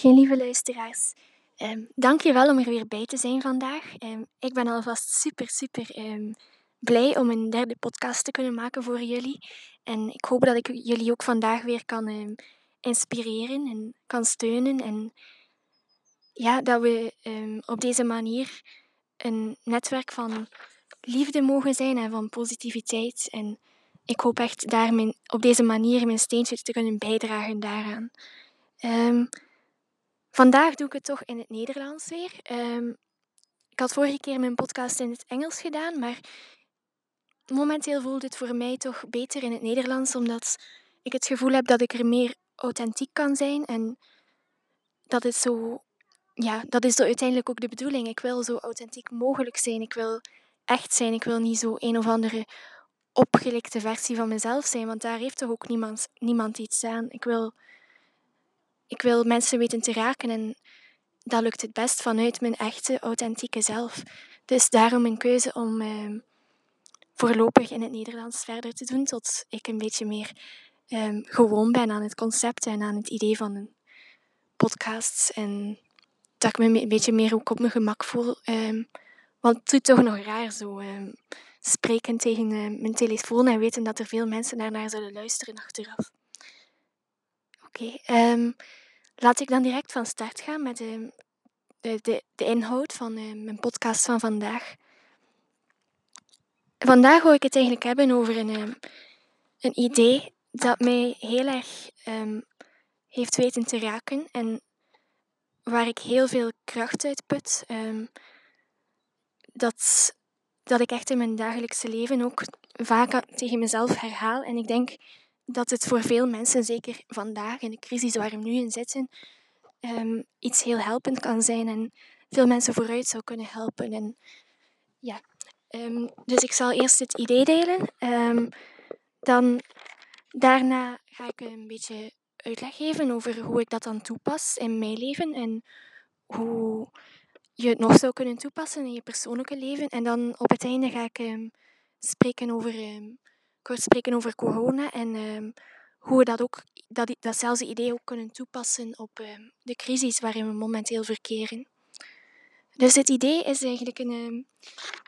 Geen lieve luisteraars. Um, dank je wel om er weer bij te zijn vandaag. Um, ik ben alvast super, super um, blij om een derde podcast te kunnen maken voor jullie. En ik hoop dat ik jullie ook vandaag weer kan inspireren en kan steunen. En ja, dat we op deze manier een netwerk van liefde mogen zijn en van positiviteit. En ik hoop echt daar op deze manier mijn steentje te kunnen bijdragen daaraan. Vandaag doe ik het toch in het Nederlands weer. Um, ik had vorige keer mijn podcast in het Engels gedaan, maar momenteel voelt het voor mij toch beter in het Nederlands, omdat ik het gevoel heb dat ik er meer authentiek kan zijn en dat het zo, ja, dat is uiteindelijk ook de bedoeling. Ik wil zo authentiek mogelijk zijn. Ik wil echt zijn. Ik wil niet zo een of andere opgelikte versie van mezelf zijn, want daar heeft toch ook niemand, niemand iets aan. Ik wil ik wil mensen weten te raken en dat lukt het best vanuit mijn echte, authentieke zelf. Dus daarom een keuze om uh, voorlopig in het Nederlands verder te doen, tot ik een beetje meer um, gewoon ben aan het concept en aan het idee van een podcast. En dat ik me een beetje meer op mijn gemak voel. Um, want het doet toch nog raar zo spreken tegen mijn telefoon en weten dat er veel mensen daarnaar zullen luisteren achteraf. Oké, Laat ik dan direct van start gaan met de, de, de, de inhoud van uh, mijn podcast van vandaag. Vandaag wil ik het eigenlijk hebben over een, um, een idee dat mij heel erg heeft weten te raken en waar ik heel veel kracht uit put. Dat, dat ik echt in mijn dagelijkse leven ook vaak tegen mezelf herhaal. En ik denk dat het voor veel mensen, zeker vandaag in de crisis waar we nu in zitten, um, iets heel helpend kan zijn en veel mensen vooruit zou kunnen helpen. En, ja. Um, dus ik zal eerst het idee delen. Um, dan daarna ga ik een beetje uitleg geven over hoe ik dat dan toepas in mijn leven en hoe je het nog zou kunnen toepassen in je persoonlijke leven. En dan op het einde ga ik spreken over spreken over corona en um, hoe we dat ook, dat, datzelfde idee ook kunnen toepassen op um, de crisis waarin we momenteel verkeren. Dus het idee is eigenlijk een, um,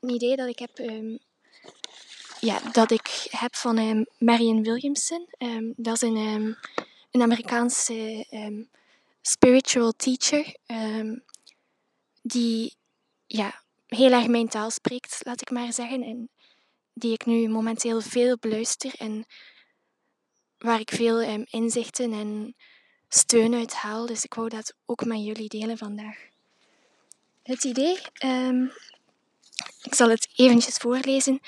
een idee dat ik heb, ja, dat ik heb van Marion Williamson. dat is een, een Amerikaanse spiritual teacher die ja, heel erg mijn taal spreekt, laat ik maar zeggen. En die ik nu momenteel veel beluister en waar ik veel um, inzichten en steun uit haal. Dus ik wou dat ook met jullie delen vandaag. Het idee, um, ik zal het eventjes voorlezen.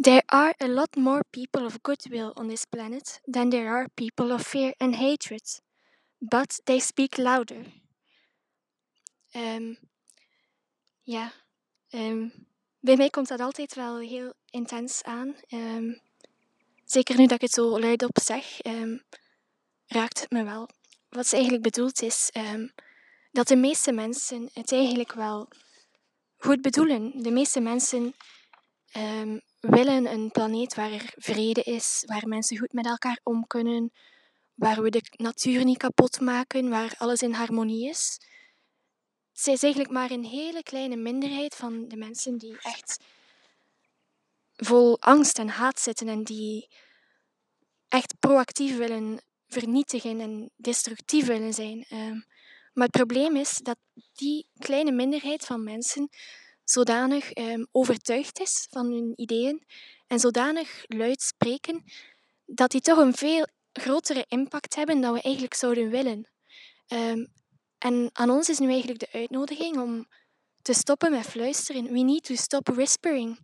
There are a lot more people of goodwill on this planet than there are people of fear and hatred, but they speak louder. Um, ja, um, bij mij komt dat altijd wel heel intens aan. Um, zeker nu dat ik het zo luidop zeg, um, raakt het me wel. Wat ze eigenlijk bedoelt is um, dat de meeste mensen het eigenlijk wel goed bedoelen. De meeste mensen willen een planeet waar er vrede is, waar mensen goed met elkaar om kunnen, waar we de natuur niet kapot maken, waar alles in harmonie is. Zij is eigenlijk maar een hele kleine minderheid van de mensen die echt vol angst en haat zitten en die echt proactief willen vernietigen en destructief willen zijn. Ehm, maar het probleem is dat die kleine minderheid van mensen zodanig um, overtuigd is van hun ideeën en zodanig luid spreken dat die toch een veel grotere impact hebben dan we eigenlijk zouden willen. Um, en aan ons is nu eigenlijk de uitnodiging om te stoppen met fluisteren. We need to stop whispering.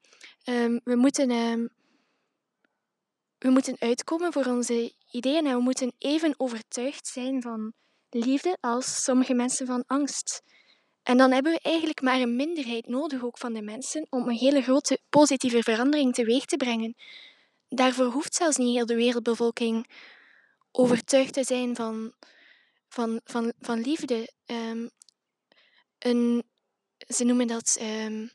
Um, we, moeten, um, we moeten uitkomen voor onze ideeën en we moeten even overtuigd zijn van liefde als sommige mensen van angst. En dan hebben we eigenlijk maar een minderheid nodig ook van de mensen om een hele grote positieve verandering teweeg te brengen. Daarvoor hoeft zelfs niet heel de wereldbevolking overtuigd te zijn van van, van, van liefde. Um, een, ze noemen dat um,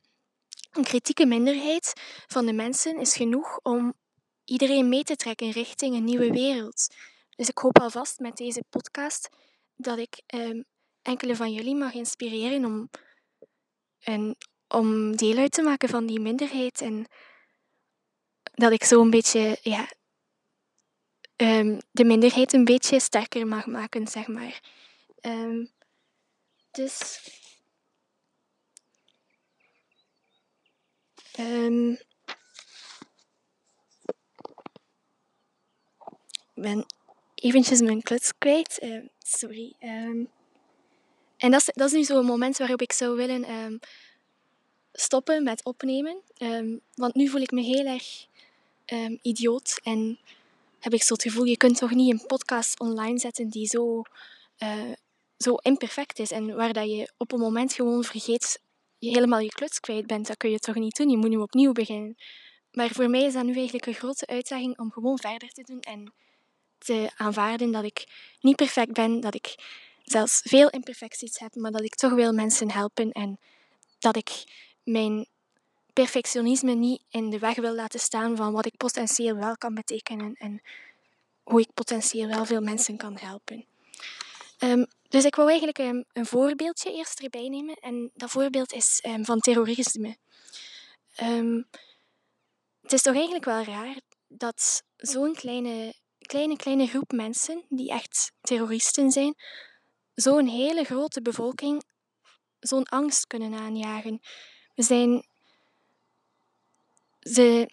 een kritieke minderheid van de mensen is genoeg om iedereen mee te trekken richting een nieuwe wereld. Dus ik hoop alvast met deze podcast dat ik um, enkele van jullie mag inspireren om, en, om deel uit te maken van die minderheid. En dat ik zo een beetje ja, um, de minderheid een beetje sterker mag maken, zeg maar. Um, dus. Um, ik ben eventjes mijn kluts kwijt. Sorry. En dat is, dat is nu zo'n moment waarop ik zou willen stoppen met opnemen. Want nu voel ik me heel erg idioot en heb ik zo het gevoel, je kunt toch niet een podcast online zetten die zo, uh, zo imperfect is en waar dat je op een moment gewoon vergeet je helemaal je kluts kwijt bent. Dat kun je toch niet doen, je moet nu opnieuw beginnen. Maar voor mij is dat nu eigenlijk een grote uitdaging om gewoon verder te doen en te aanvaarden dat ik niet perfect ben, dat ik zelfs veel imperfecties heb, maar dat ik toch wil mensen helpen en dat ik mijn perfectionisme niet in de weg wil laten staan van wat ik potentieel wel kan betekenen en hoe ik potentieel wel veel mensen kan helpen. Um, dus ik wil eigenlijk um, een voorbeeldje eerst erbij nemen en dat voorbeeld is um, van terrorisme. het is toch eigenlijk wel raar dat zo'n kleine, kleine, kleine groep mensen die echt terroristen zijn, zo'n hele grote bevolking zo'n angst kunnen aanjagen. We zijn ze,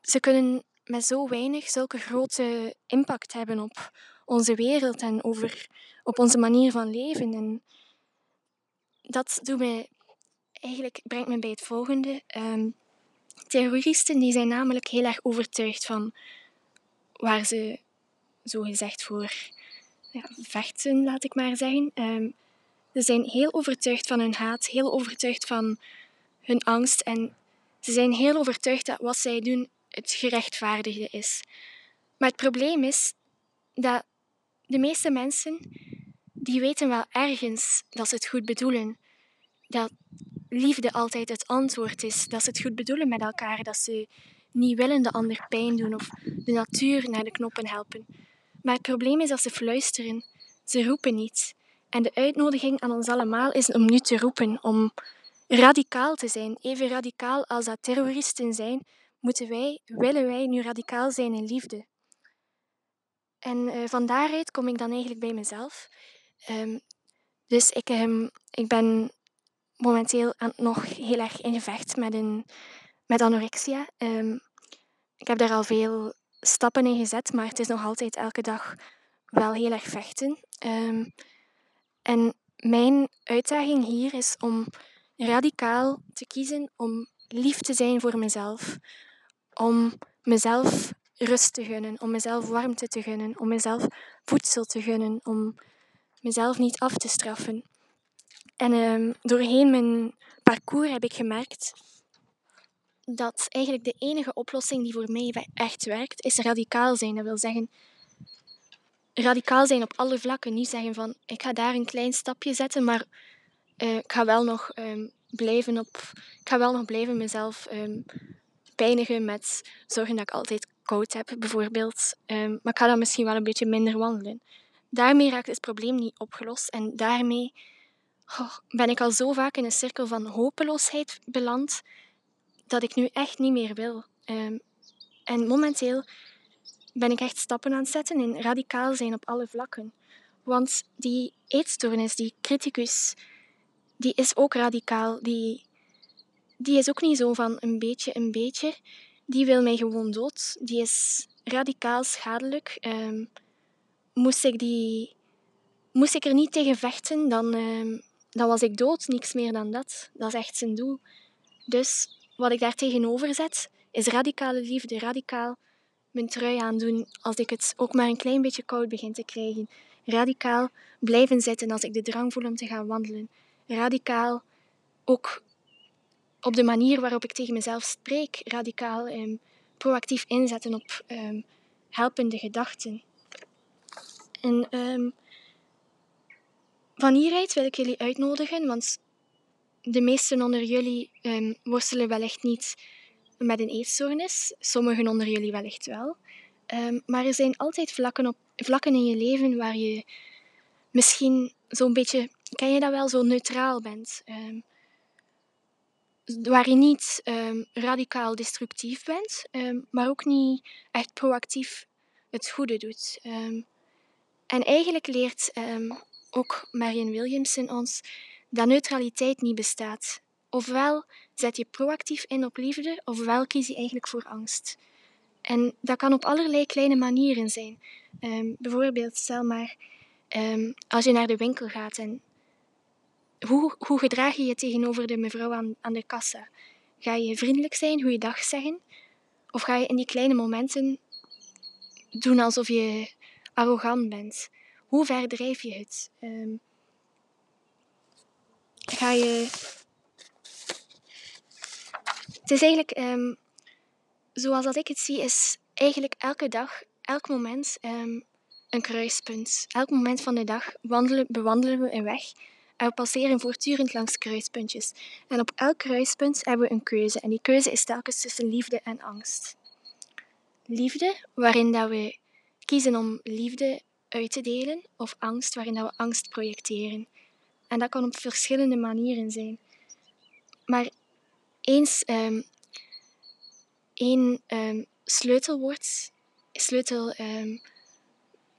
ze kunnen met zo weinig zulke grote impact hebben op onze wereld en over, op onze manier van leven. En dat doet mij, eigenlijk brengt me bij het volgende. Um, terroristen die zijn namelijk heel erg overtuigd van waar ze zo gezegd voor vechten, laat ik maar zeggen. Um, ze zijn heel overtuigd van hun haat, heel overtuigd van hun angst en ze zijn heel overtuigd dat wat zij doen het gerechtvaardigde is. Maar het probleem is dat de meeste mensen, die weten wel ergens dat ze het goed bedoelen. Dat liefde altijd het antwoord is. Dat ze het goed bedoelen met elkaar. Dat ze niet willen de ander pijn doen of de natuur naar de knoppen helpen. Maar het probleem is dat ze fluisteren. Ze roepen niet. En de uitnodiging aan ons allemaal is om nu te roepen, om radicaal te zijn. Even radicaal als dat terroristen zijn, moeten wij, willen wij nu radicaal zijn in liefde. En uh, van daaruit kom ik dan eigenlijk bij mezelf. Um, dus ik, um, ik ben momenteel nog heel erg in gevecht met, een, met anorexia. Um, ik heb daar al veel stappen in gezet, maar het is nog altijd elke dag wel heel erg vechten. en mijn uitdaging hier is om radicaal te kiezen om lief te zijn voor mezelf. Om mezelf rust te gunnen, om mezelf warmte te gunnen, om mezelf voedsel te gunnen, om mezelf niet af te straffen. En uh, doorheen mijn parcours heb ik gemerkt dat eigenlijk de enige oplossing die voor mij echt werkt, is radicaal zijn. Dat wil zeggen, radicaal zijn op alle vlakken. Niet zeggen van, ik ga daar een klein stapje zetten, maar uh, ik ga wel nog um, blijven op, ik ga wel nog blijven mezelf um, pijnigen met zorgen dat ik altijd koud heb, bijvoorbeeld. Um, maar ik ga dan misschien wel een beetje minder wandelen. Daarmee raakt het probleem niet opgelost en daarmee oh, ben ik al zo vaak in een cirkel van hopeloosheid beland dat ik nu echt niet meer wil. En momenteel ben ik echt stappen aan het zetten in radicaal zijn op alle vlakken. Want die eetstoornis, die criticus, die is ook radicaal. Die, die is ook niet zo van een beetje, een beetje. Die wil mij gewoon dood. Die is radicaal schadelijk. Um, moest, ik die, moest ik er niet tegen vechten, dan, um, dan was ik dood. Niks meer dan dat. Dat is echt zijn doel. Dus wat ik daar tegenover zet, is radicale liefde. Radicaal mijn trui aandoen als ik het ook maar een klein beetje koud begin te krijgen. Radicaal blijven zitten als ik de drang voel om te gaan wandelen radicaal ook op de manier waarop ik tegen mezelf spreek, radicaal um, proactief inzetten op um, helpende gedachten. En um, van hieruit wil ik jullie uitnodigen, want de meesten onder jullie worstelen wellicht niet met een eetstoornis, sommigen onder jullie wellicht wel. maar er zijn altijd vlakken, op, vlakken in je leven waar je misschien zo'n beetje ken je dat wel, zo neutraal bent. Um, waar je niet um, radicaal destructief bent, um, maar ook niet echt proactief het goede doet. en eigenlijk leert ook Marianne Williamson ons dat neutraliteit niet bestaat. Ofwel zet je proactief in op liefde, ofwel kies je eigenlijk voor angst. En dat kan op allerlei kleine manieren zijn. Bijvoorbeeld, stel maar, um, als je naar de winkel gaat en hoe, hoe gedraag je je tegenover de mevrouw aan, aan de kassa? Ga je vriendelijk zijn, goeiedag zeggen? Of ga je in die kleine momenten doen alsof je arrogant bent? Hoe ver drijf je het? Um, ga je. Het is eigenlijk, um, zoals dat ik het zie, is eigenlijk elke dag, elk moment een kruispunt. Elk moment van de dag wandelen, bewandelen we een weg en we passeren voortdurend langs kruispuntjes. En op elk kruispunt hebben we een keuze. En die keuze is telkens tussen liefde en angst. Liefde, waarin dat we kiezen om liefde uit te delen, of angst, waarin dat we angst projecteren. En dat kan op verschillende manieren zijn. Maar eens um, één um, sleutelwoord, sleutel, um,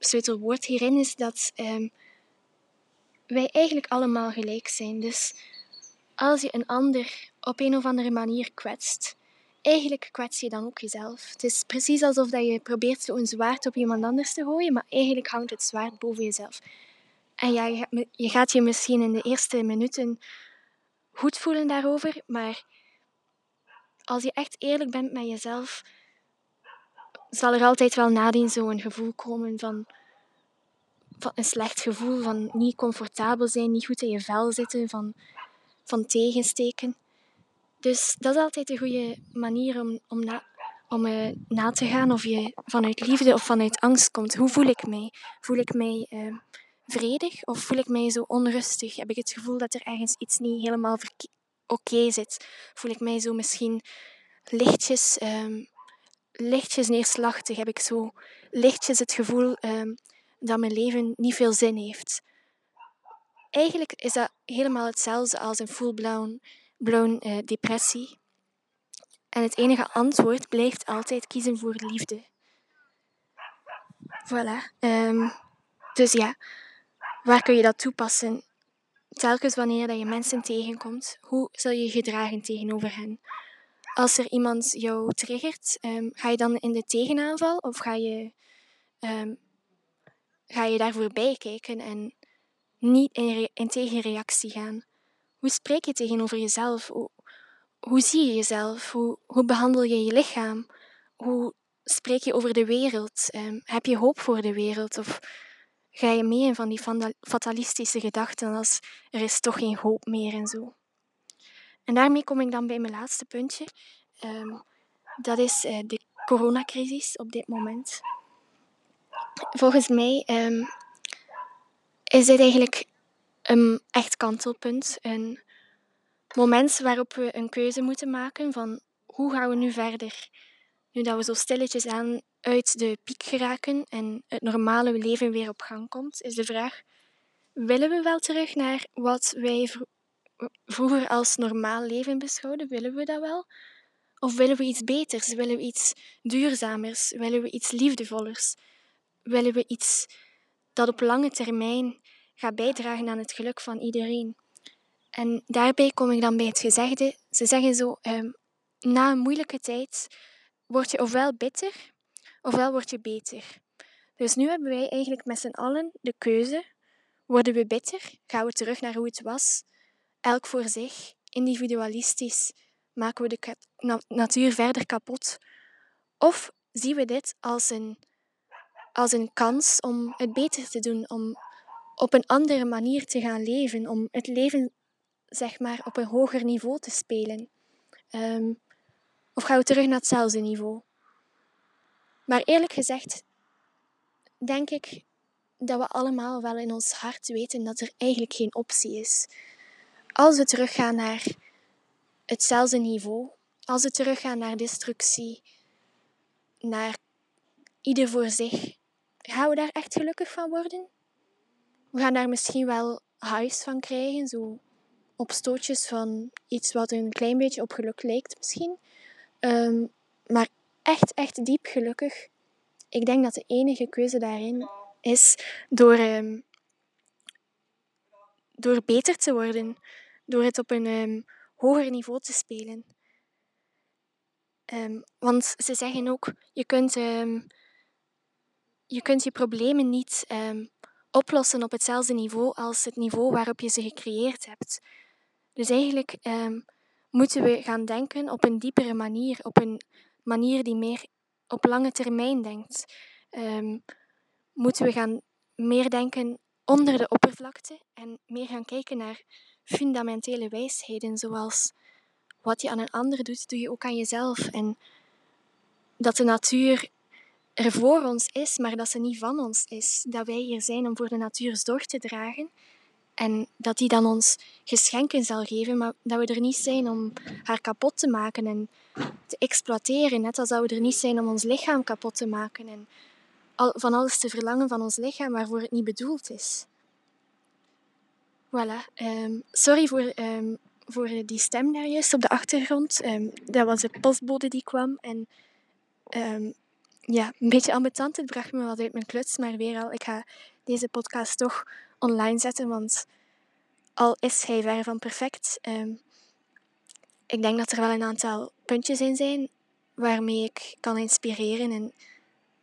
sleutelwoord hierin is dat wij eigenlijk allemaal gelijk zijn. Dus als je een ander op een of andere manier kwetst, eigenlijk kwets je dan ook jezelf. Het is precies alsof dat je probeert zo'n zwaard op iemand anders te gooien, maar eigenlijk hangt het zwaard boven jezelf. En ja, je gaat je misschien in de eerste minuten goed voelen daarover, maar als je echt eerlijk bent met jezelf, zal er altijd wel nadien zo'n gevoel komen van, van een slecht gevoel, van niet comfortabel zijn, niet goed in je vel zitten, van, van tegensteken. Dus dat is altijd een goede manier om, om, na, om uh, na te gaan of je vanuit liefde of vanuit angst komt. Hoe voel ik mij? Voel ik mij uh, vredig of voel ik mij zo onrustig? Heb ik het gevoel dat er ergens iets niet helemaal oké zit? Voel ik mij zo misschien lichtjes, um, lichtjes neerslachtig? Heb ik zo lichtjes het gevoel um, dat mijn leven niet veel zin heeft? Eigenlijk is dat helemaal hetzelfde als een full-blown blown, uh, depressie. En het enige antwoord blijft altijd kiezen voor liefde. Voilà. Um, dus ja, Waar kun je dat toepassen? Telkens wanneer dat je mensen tegenkomt, hoe zul je je gedragen tegenover hen? Als er iemand jou triggert, um, ga je dan in de tegenaanval of ga je, um, ga je daar kijken en niet in, tegenreactie gaan? Hoe spreek je tegenover jezelf? Hoe, zie je jezelf? Hoe, hoe behandel je je lichaam? Hoe spreek je over de wereld? Um, heb je hoop voor de wereld? Of ga je mee in van die fatalistische gedachten als er is toch geen hoop meer en zo. En daarmee kom ik dan bij mijn laatste puntje. Um, dat is uh, de coronacrisis op dit moment. Volgens mij um, is dit eigenlijk een echt kantelpunt. Een moment waarop we een keuze moeten maken van hoe gaan we nu verder? Nu dat we zo stilletjes aan uit de piek geraken en het normale leven weer op gang komt, is de vraag: willen we wel terug naar wat wij vroeger als normaal leven beschouwden? Willen we dat wel? Of willen we iets beters? Willen we iets duurzamers? Willen we iets liefdevollers? Willen we iets dat op lange termijn gaat bijdragen aan het geluk van iedereen? En daarbij kom ik dan bij het gezegde. Ze zeggen zo: um, na een moeilijke tijd word je ofwel bitter ofwel word je beter. Dus nu hebben wij eigenlijk met z'n allen de keuze. Worden we bitter? Gaan we terug naar hoe het was? Elk voor zich, individualistisch, maken we de natuur verder kapot? Of zien we dit als een, als een kans om het beter te doen, om op een andere manier te gaan leven, om het leven zeg maar, op een hoger niveau te spelen? Um, of gaan we terug naar hetzelfde niveau? Maar eerlijk gezegd, denk ik dat we allemaal wel in ons hart weten dat er eigenlijk geen optie is. Als we teruggaan naar hetzelfde niveau, als we teruggaan naar destructie, naar ieder voor zich, gaan we daar echt gelukkig van worden? We gaan daar misschien wel highs van krijgen, zo opstootjes van iets wat een klein beetje op geluk lijkt misschien. Ehm, maar echt, echt diep gelukkig. Ik denk dat de enige keuze daarin is door, um, door beter te worden. Door het op een um, hoger niveau te spelen. want ze zeggen ook, je kunt, je, kunt je problemen niet oplossen op hetzelfde niveau als het niveau waarop je ze gecreëerd hebt. Dus eigenlijk moeten we gaan denken op een diepere manier, op een manier die meer op lange termijn denkt. Moeten we gaan meer denken onder de oppervlakte en meer gaan kijken naar fundamentele wijsheden, zoals wat je aan een ander doet, doe je ook aan jezelf. En dat de natuur er voor ons is, maar dat ze niet van ons is. Dat wij hier zijn om voor de natuur zorg te dragen. En dat die dan ons geschenken zal geven, maar dat we er niet zijn om haar kapot te maken en te exploiteren. Net als dat we er niet zijn om ons lichaam kapot te maken en van alles te verlangen van ons lichaam waarvoor het niet bedoeld is. Voilà. Ehm, sorry voor, um, voor die stem daar juist op de achtergrond. Ehm, dat was de postbode die kwam. En ja, een beetje ambetant. Het bracht me wat uit mijn kluts. Maar weer al, ik ga deze podcast toch online zetten. Want al is hij ver van perfect, ik denk dat er wel een aantal puntjes in zijn waarmee ik kan inspireren en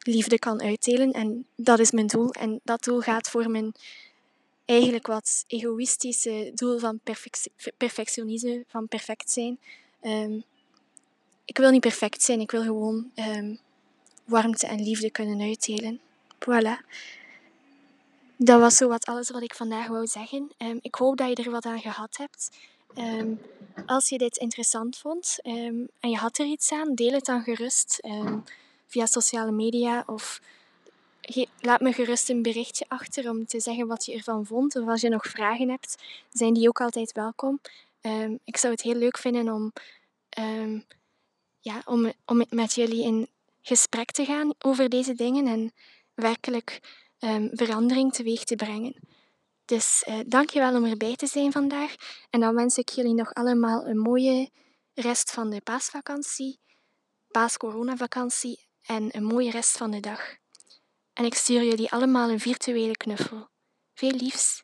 liefde kan uitdelen. En dat is mijn doel. En dat doel gaat voor mijn eigenlijk wat egoïstische doel van perfectionisme, van perfect zijn. Um, ik wil niet perfect zijn, ik wil gewoon um, warmte en liefde kunnen uitdelen. Voilà. Dat was zo wat alles wat ik vandaag wou zeggen. Um, ik hoop dat je er wat aan gehad hebt. als je dit interessant vond en je had er iets aan, deel het dan gerust via sociale media of laat me gerust een berichtje achter om te zeggen wat je ervan vond. Of als je nog vragen hebt, zijn die ook altijd welkom. Ehm, ik zou het heel leuk vinden om, um, ja, om, om met jullie in gesprek te gaan over deze dingen en werkelijk um, verandering teweeg te brengen. Dus dank je wel om erbij te zijn vandaag. En dan wens ik jullie nog allemaal een mooie rest van de paasvakantie, paas-coronavakantie en een mooie rest van de dag. En ik stuur jullie allemaal een virtuele knuffel. Veel liefs.